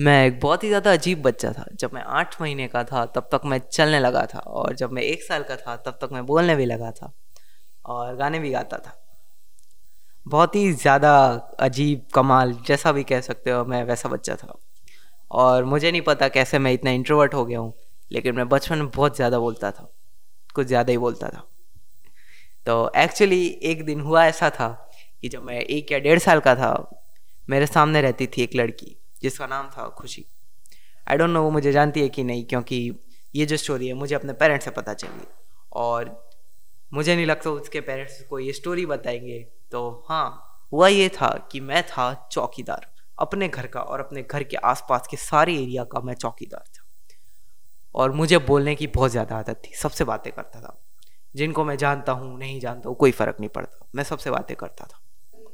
मैं एक बहुत ही ज़्यादा अजीब बच्चा था। जब मैं आठ महीने का था, तब तक मैं चलने लगा था और जब मैं एक साल का था, तब तक मैं बोलने भी लगा था और गाने भी गाता था। बहुत ही ज़्यादा अजीब, कमाल जैसा भी कह सकते हो, मैं वैसा बच्चा था। और मुझे नहीं पता कैसे मैं इतना इंट्रोवर्ट हो गया हूँ, लेकिन मैं बचपन में बहुत ज़्यादा बोलता था। कुछ ज़्यादा ही बोलता था। तो एक्चुअली एक दिन हुआ ऐसा था कि जब मैं एक या डेढ़ साल का था, मेरे सामने रहती थी एक लड़की। जिसका नाम था खुशी। आई डोंट नो वो मुझे जानती है कि नहीं, क्योंकि ये जो स्टोरी है, मुझे अपने पेरेंट्स से पता चली। और मुझे नहीं लगता उसके पेरेंट्स को ये स्टोरी बताएँगे। तो हाँ हुआ ये था कि मैं था चौकीदार। अपने घर का और अपने घर के आसपास के सारे एरिया का मैं चौकीदार था। और मुझे बोलने की बहुत ज़्यादा आदत थी। सबसे बातें करता था। जिनको मैं जानता हूँ, नहीं जानता हूँ, कोई फ़र्क नहीं पड़ता। मैं सबसे बातें करता था।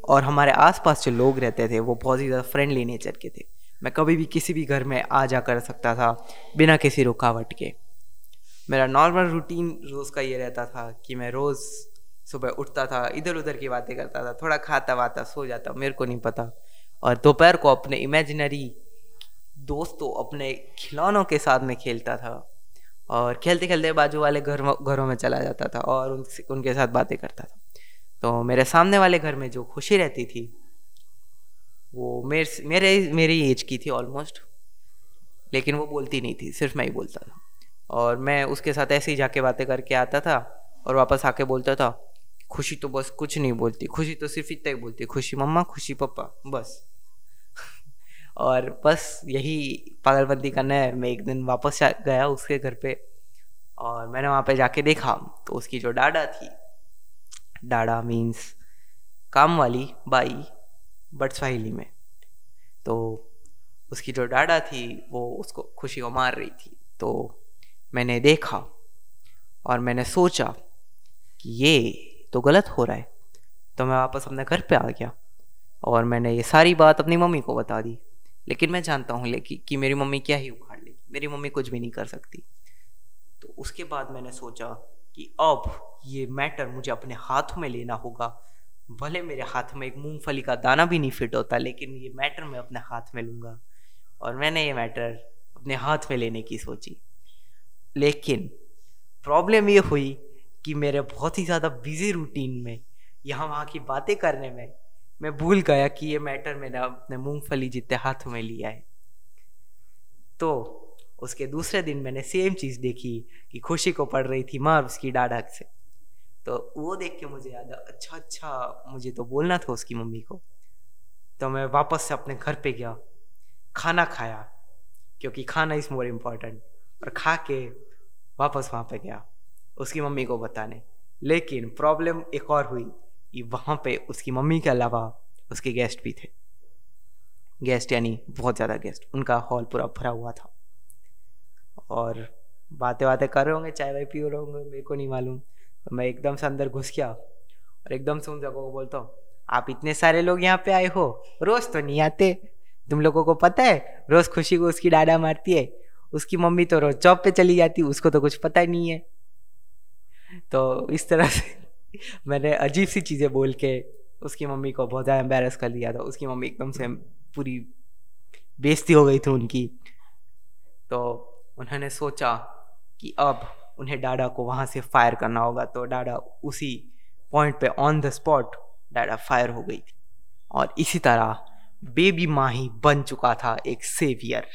और हमारे आसपास जो लोग रहते थे, वो बहुत ही ज़्यादा फ्रेंडली नेचर के थे। मैं कभी भी किसी भी घर में आ जा कर सकता था, बिना किसी रुकावट के। मेरा नॉर्मल रूटीन रोज़ का ये रहता था कि मैं रोज़ सुबह उठता था इधर उधर की बातें करता था, थोड़ा खाता वाता, सो जाता, मेरे को नहीं पता। और दोपहर को अपने इमेजिनरी दोस्तों, अपने खिलौनों के साथ में खेलता था और खेलते खेलते बाजू वाले घर, घरों में चला जाता था और उनसे, उनके साथ बातें करता था। तो मेरे सामने वाले घर में जो खुशी रहती थी, वो मेरे मेरे, मेरी एज की थी ऑलमोस्ट लेकिन वो बोलती नहीं थी, सिर्फ़ मैं ही बोलता था। और मैं उसके साथ ऐसे ही जाके बातें करके आता था और वापस आके बोलता था खुशी तो बस कुछ नहीं बोलती, खुशी तो सिर्फ़ इतना ही बोलती, खुशी मम्मा, खुशी पापा, बस। और बस यही पागलबंदी करना है मैं एक दिन वापस गया उसके घर पे और मैंने वहाँ पे जाके देखा तो उसकी जो डाडा थी डाडा मीन्स काम वाली, बाई बट स्वाहिली में। तो उसकी जो डाडा थी, वो उसको खुशी को मार रही थी। तो मैंने देखा और मैंने सोचा कि ये तो गलत हो रहा है। तो मैं वापस अपने घर पे आ गया और मैंने ये सारी बात अपनी मम्मी को बता दी। लेकिन मैं जानता हूँ लेकिन कि मेरी मम्मी क्या ही उखाड़ लेगी। मेरी मम्मी कुछ भी नहीं कर सकती। तो उसके बाद मैंने सोचा कि अब ये मैटर मुझे अपने हाथों में लेना होगा। भले मेरे हाथ में एक मूंगफली का दाना भी नहीं फिट होता, लेकिन ये मैटर मैं अपने हाथ में लूँगा। और मैंने ये मैटर अपने हाथ में लेने की सोची। लेकिन प्रॉब्लम ये हुई कि मेरे बहुत ही ज़्यादा बिज़ी रूटीन में, यहाँ वहाँ की बातें करने में, मैं भूल गया कि ये मैटर मैंने अपने मूंगफली जितने हाथ में लिया है। तो उसके दूसरे दिन मैंने सेम चीज़ देखी कि खुशी को पड़ रही थी माँ उसकी डाढ़क से। तो वो देख के मुझे याद अच्छा अच्छा मुझे तो बोलना था उसकी मम्मी को। तो मैं वापस से अपने घर पे गया, खाना खाया, क्योंकि खाना इज़ मोर इंपॉर्टेंट और खा के वापस वहाँ पे गया, उसकी मम्मी को बताने। लेकिन प्रॉब्लम एक और हुई कि वहाँ पे उसकी मम्मी के अलावा उसके गेस्ट भी थे। गेस्ट यानी बहुत ज़्यादा गेस्ट उनका हॉल पूरा भरा हुआ था। और बातें बातें कर रहे होंगे, चाय वाय पी रहे होंगे, मेरे को नहीं मालूम। तो मैं एकदम से अंदर घुस गया और एकदम से उन जगहों को बोलता हूँ, आप इतने सारे लोग यहाँ पे आए हो, रोज तो नहीं आते। तुम लोगों को पता है, रोज खुशी को उसकी डाडा मारती है, उसकी मम्मी तो रोज जॉब पे चली जाती उसको तो कुछ पता ही नहीं है। तो इस तरह से मैंने अजीब सी चीज़ें बोल के उसकी मम्मी को बहुत ज़्यादा एम्बेरस कर दिया था। उसकी मम्मी एकदम से पूरी बेइज्जती हो गई थी उनकी। तो उन्होंने सोचा कि अब उन्हें डाडा को वहाँ से फायर करना होगा तो डाडा उसी पॉइंट पे ऑन द स्पॉट डाडा फायर हो गई थी। और इसी तरह बेबी माही बन चुका था एक सेवियर